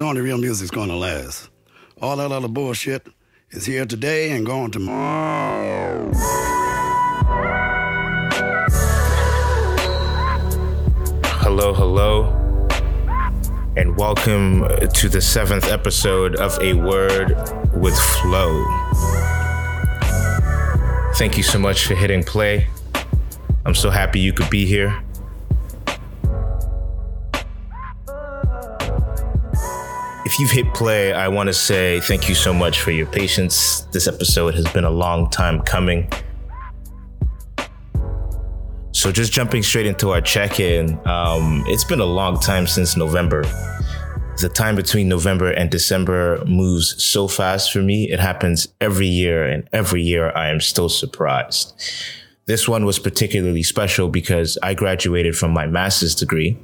Only real music's gonna last. All that other bullshit is here today and gone tomorrow. Hello, hello, and welcome to the seventh episode of A Word with Flo. Thank you so much for hitting play. I'm so happy you could be here. If you've hit play, I want to say thank you so much for your patience. This episode has been a long time coming. So, just jumping straight into our check in, um, it's been a long time since November. The time between November and December moves so fast for me. It happens every year, and every year I am still surprised. This one was particularly special because I graduated from my master's degree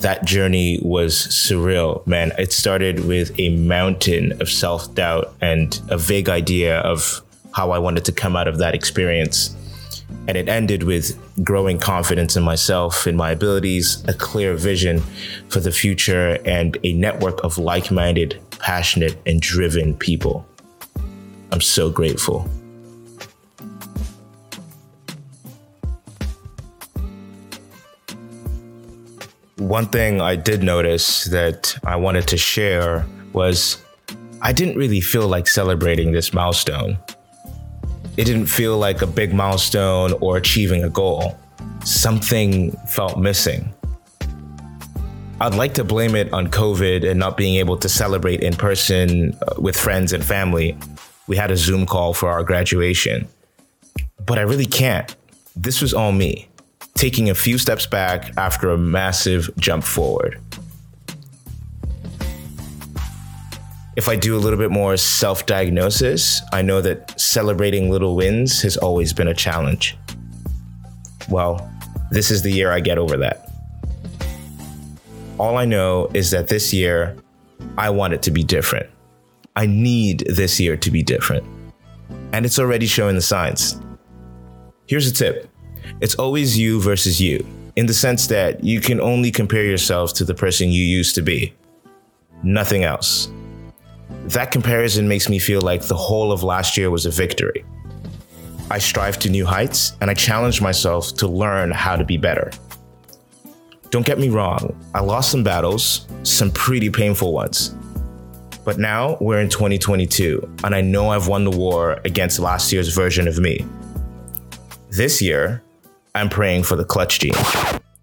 that journey was surreal, man. It started with a mountain of self doubt and a vague idea of how I wanted to come out of that experience. And it ended with growing confidence in myself, in my abilities, a clear vision for the future, and a network of like minded, passionate, and driven people. I'm so grateful. One thing I did notice that I wanted to share was I didn't really feel like celebrating this milestone. It didn't feel like a big milestone or achieving a goal. Something felt missing. I'd like to blame it on COVID and not being able to celebrate in person uh, with friends and family. We had a Zoom call for our graduation. But I really can't. This was all me taking a few steps back after a massive jump forward. If I do a little bit more self diagnosis, I know that celebrating little wins has always been a challenge. Well, this is the year I get over that. All I know is that this year, I want it to be different. I need this year to be different. And it's already showing the signs. Here's a tip it's always you versus you, in the sense that you can only compare yourself to the person you used to be, nothing else. That comparison makes me feel like the whole of last year was a victory. I strive to new heights and I challenge myself to learn how to be better. Don't get me wrong, I lost some battles, some pretty painful ones. But now we're in 2022, and I know I've won the war against last year's version of me. This year, I'm praying for the clutch gene.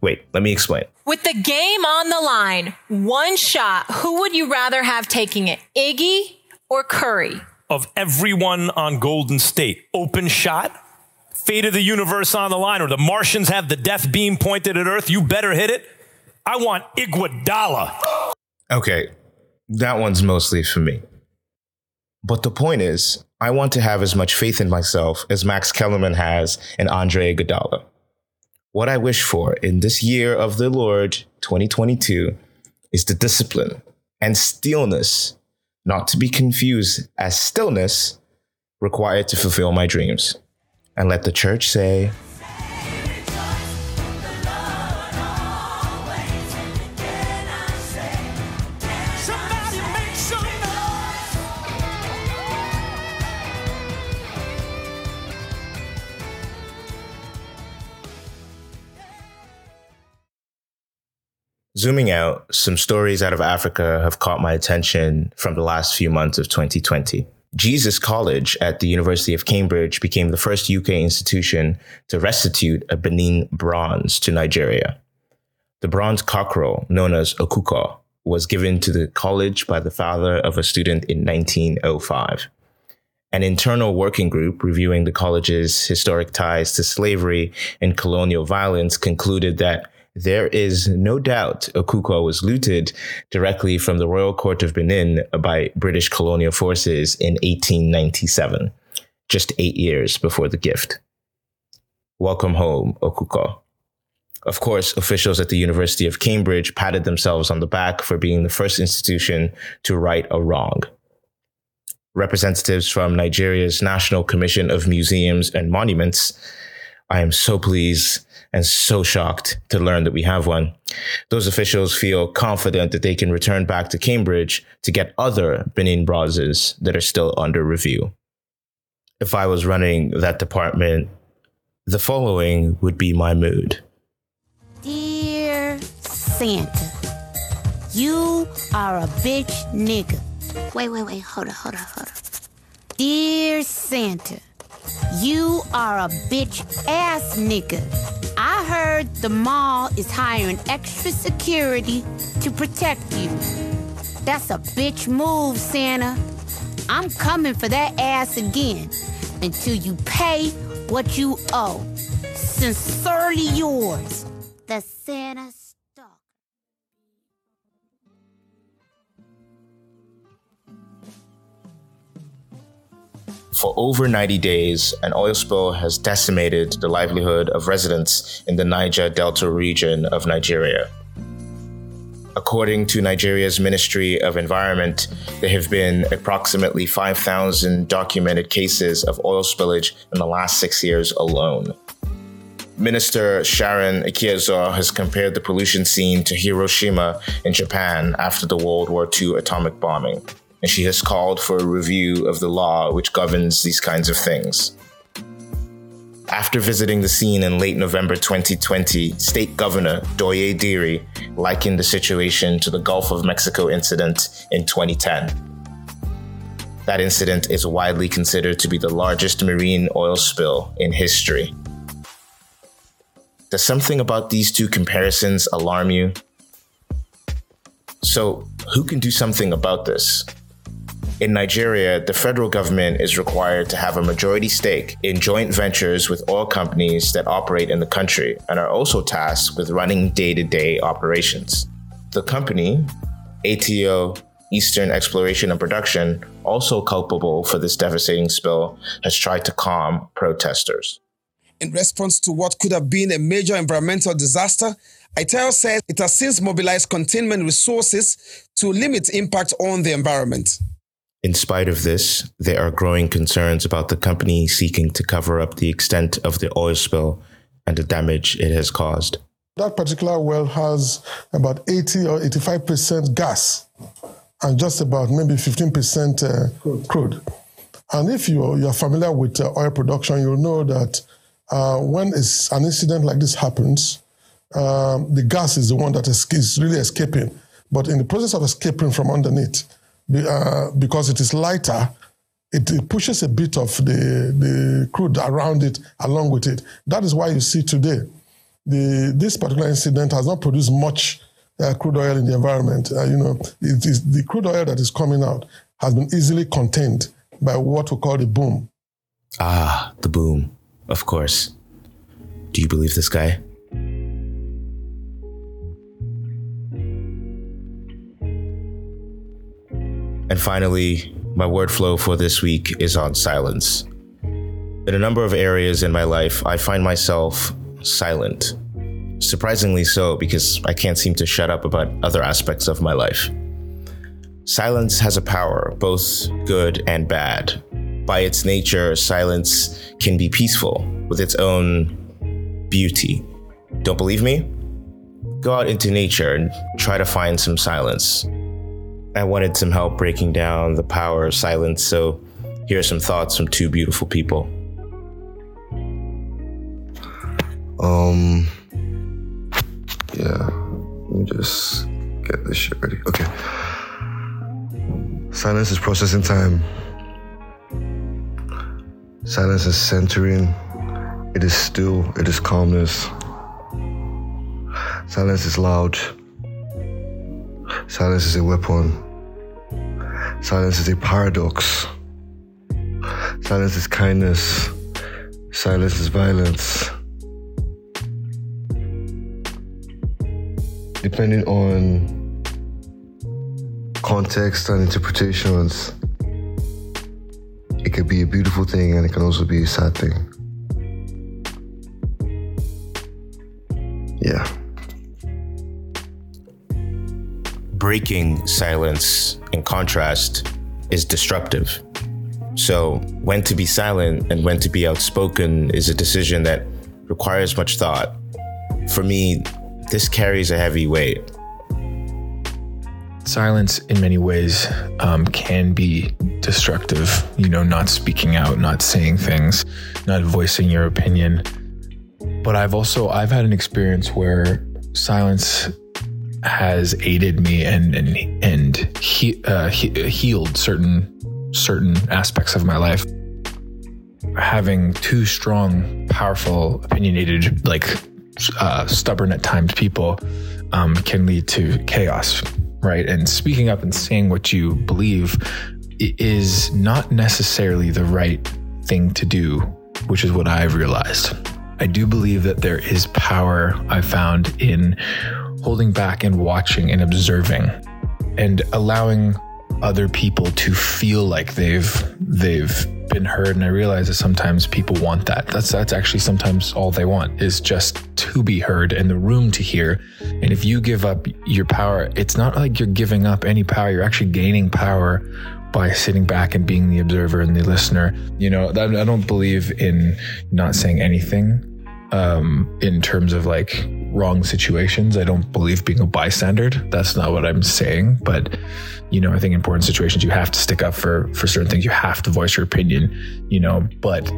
Wait, let me explain. With the game on the line, one shot, who would you rather have taking it, Iggy or Curry? Of everyone on Golden State, open shot, fate of the universe on the line, or the Martians have the death beam pointed at Earth, you better hit it. I want Iguodala. Okay, that one's mostly for me. But the point is, I want to have as much faith in myself as Max Kellerman has in Andre Iguodala what I wish for in this year of the Lord 2022 is the discipline and stillness, not to be confused as stillness required to fulfill my dreams. And let the church say, Zooming out, some stories out of Africa have caught my attention from the last few months of 2020. Jesus College at the University of Cambridge became the first UK institution to restitute a Benin bronze to Nigeria. The bronze cockerel, known as Okukor, was given to the college by the father of a student in 1905. An internal working group reviewing the college's historic ties to slavery and colonial violence concluded that there is no doubt Okukor was looted directly from the Royal Court of Benin by British colonial forces in 1897, just eight years before the gift. Welcome home, Okukor. Of course, officials at the University of Cambridge patted themselves on the back for being the first institution to right a wrong. Representatives from Nigeria's National Commission of Museums and Monuments, I am so pleased and so shocked to learn that we have one. Those officials feel confident that they can return back to Cambridge to get other Benin bronzes that are still under review. If I was running that department, the following would be my mood. Dear Santa, you are a bitch nigga. Wait, wait, wait, hold on, hold on, hold on. Dear Santa, you are a bitch ass nigga. Heard the mall is hiring extra security to protect you. That's a bitch move, Santa. I'm coming for that ass again until you pay what you owe. Sincerely yours, the Santa For over 90 days, an oil spill has decimated the livelihood of residents in the Niger Delta region of Nigeria. According to Nigeria's Ministry of Environment, there have been approximately 5,000 documented cases of oil spillage in the last six years alone. Minister Sharon Ikeazor has compared the pollution scene to Hiroshima in Japan after the World War II atomic bombing, and she has called for a review of the law which governs these kinds of things. After visiting the scene in late November 2020, State Governor Douye Diri likened the situation to the Gulf of Mexico incident in 2010. That incident is widely considered to be the largest marine oil spill in history. Does something about these two comparisons alarm you? So, who can do something about this? In Nigeria, the federal government is required to have a majority stake in joint ventures with oil companies that operate in the country and are also tasked with running day to day operations. The company, Aiteo Eastern Exploration and Production, also culpable for this devastating spill, has tried to calm protesters. In response to what could have been a major environmental disaster, Aiteo says it has since mobilized containment resources to limit impact on the environment. In spite of this, there are growing concerns about the company seeking to cover up the extent of the oil spill and the damage it has caused. That particular well has about 80 or 85% gas and just about maybe 15% uh, crude. And if you're, you're familiar with uh, oil production, you'll know that uh, when an incident like this happens, um, the gas is the one that is, is really escaping. But in the process of escaping from underneath, uh, because it is lighter, it, it, pushes a bit of the, the crude around it along with it. That is why you see today the, this particular incident has not produced much uh, crude oil in the environment. Uh, you know, it is the crude oil that is coming out has been easily contained by what we call the boom. Ah, the boom. Of course. Do you believe this guy? And finally, my word Flo for this week is on silence. In a number of areas in my life, I find myself silent. Surprisingly so, because I can't seem to shut up about other aspects of my life. Silence has a power, both good and bad. By its nature, silence can be peaceful with its own beauty. Don't believe me? Go out into nature and try to find some silence. I wanted some help breaking down the power of silence, so here are some thoughts from two beautiful people. Um, yeah, let me just get this shit ready. Okay. Silence is processing time. Silence is centering. It is still. It is calmness. Silence is loud. Silence is a weapon. Silence is a paradox. Silence is kindness. Silence is violence. Depending on context and interpretations, it could be a beautiful thing and it can also be a sad thing. Yeah. Breaking silence, in contrast, is disruptive. So, when to be silent and when to be outspoken is a decision that requires much thought for me, this carries a heavy weight. Silence, in many ways, um, can be destructive. You know, not speaking out, not saying things, not voicing your opinion. But I've also I've had an experience where silence has aided me and and and he, uh, he, healed certain certain aspects of my life. Having two strong, powerful, opinionated, like uh, stubborn at times people um, can lead to chaos, right? And speaking up and saying what you believe is not necessarily the right thing to do, which is what I've realized. I do believe that there is power I found in holding back and watching and observing and allowing other people to feel like they've they've been heard and I realize that sometimes people want that. That's that's actually sometimes all they want is just to be heard and the room to hear. And if you give up your power, it's not like you're giving up any power, you're actually gaining power by sitting back and being the observer and the listener. You know, I don't believe in not saying anything um, in terms of like wrong situations. I don't believe being a bystander. That's not what I'm saying. But, you know, I think important situations you have to stick up for for certain things. You have to voice your opinion, you know, but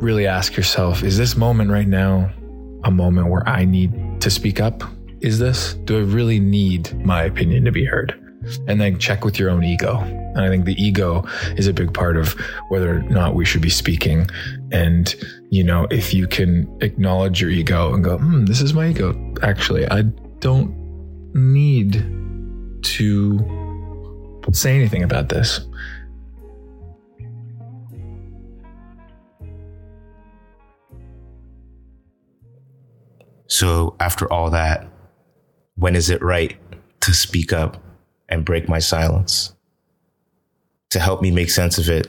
really ask yourself, is this moment right now a moment where I need to speak up? Is this? Do I really need my opinion to be heard? And then check with your own ego. And I think the ego is a big part of whether or not we should be speaking. And, you know, if you can acknowledge your ego and go, hmm, this is my ego. Actually, I don't need to say anything about this. So, after all that, when is it right to speak up and break my silence? To help me make sense of it,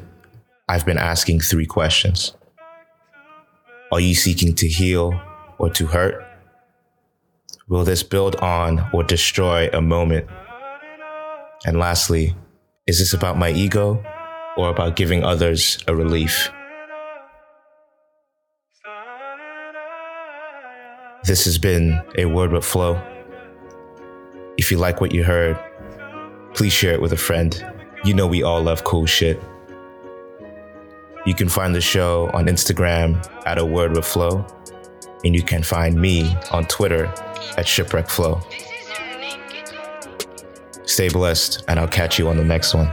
I've been asking three questions. Are you seeking to heal or to hurt? Will this build on or destroy a moment? And lastly, is this about my ego or about giving others a relief? This has been a Word with Flo. If you like what you heard, please share it with a friend. You know, we all love cool shit. You can find the show on Instagram at a word with Flo, and you can find me on Twitter at shipwreck flow. Stay blessed, and I'll catch you on the next one.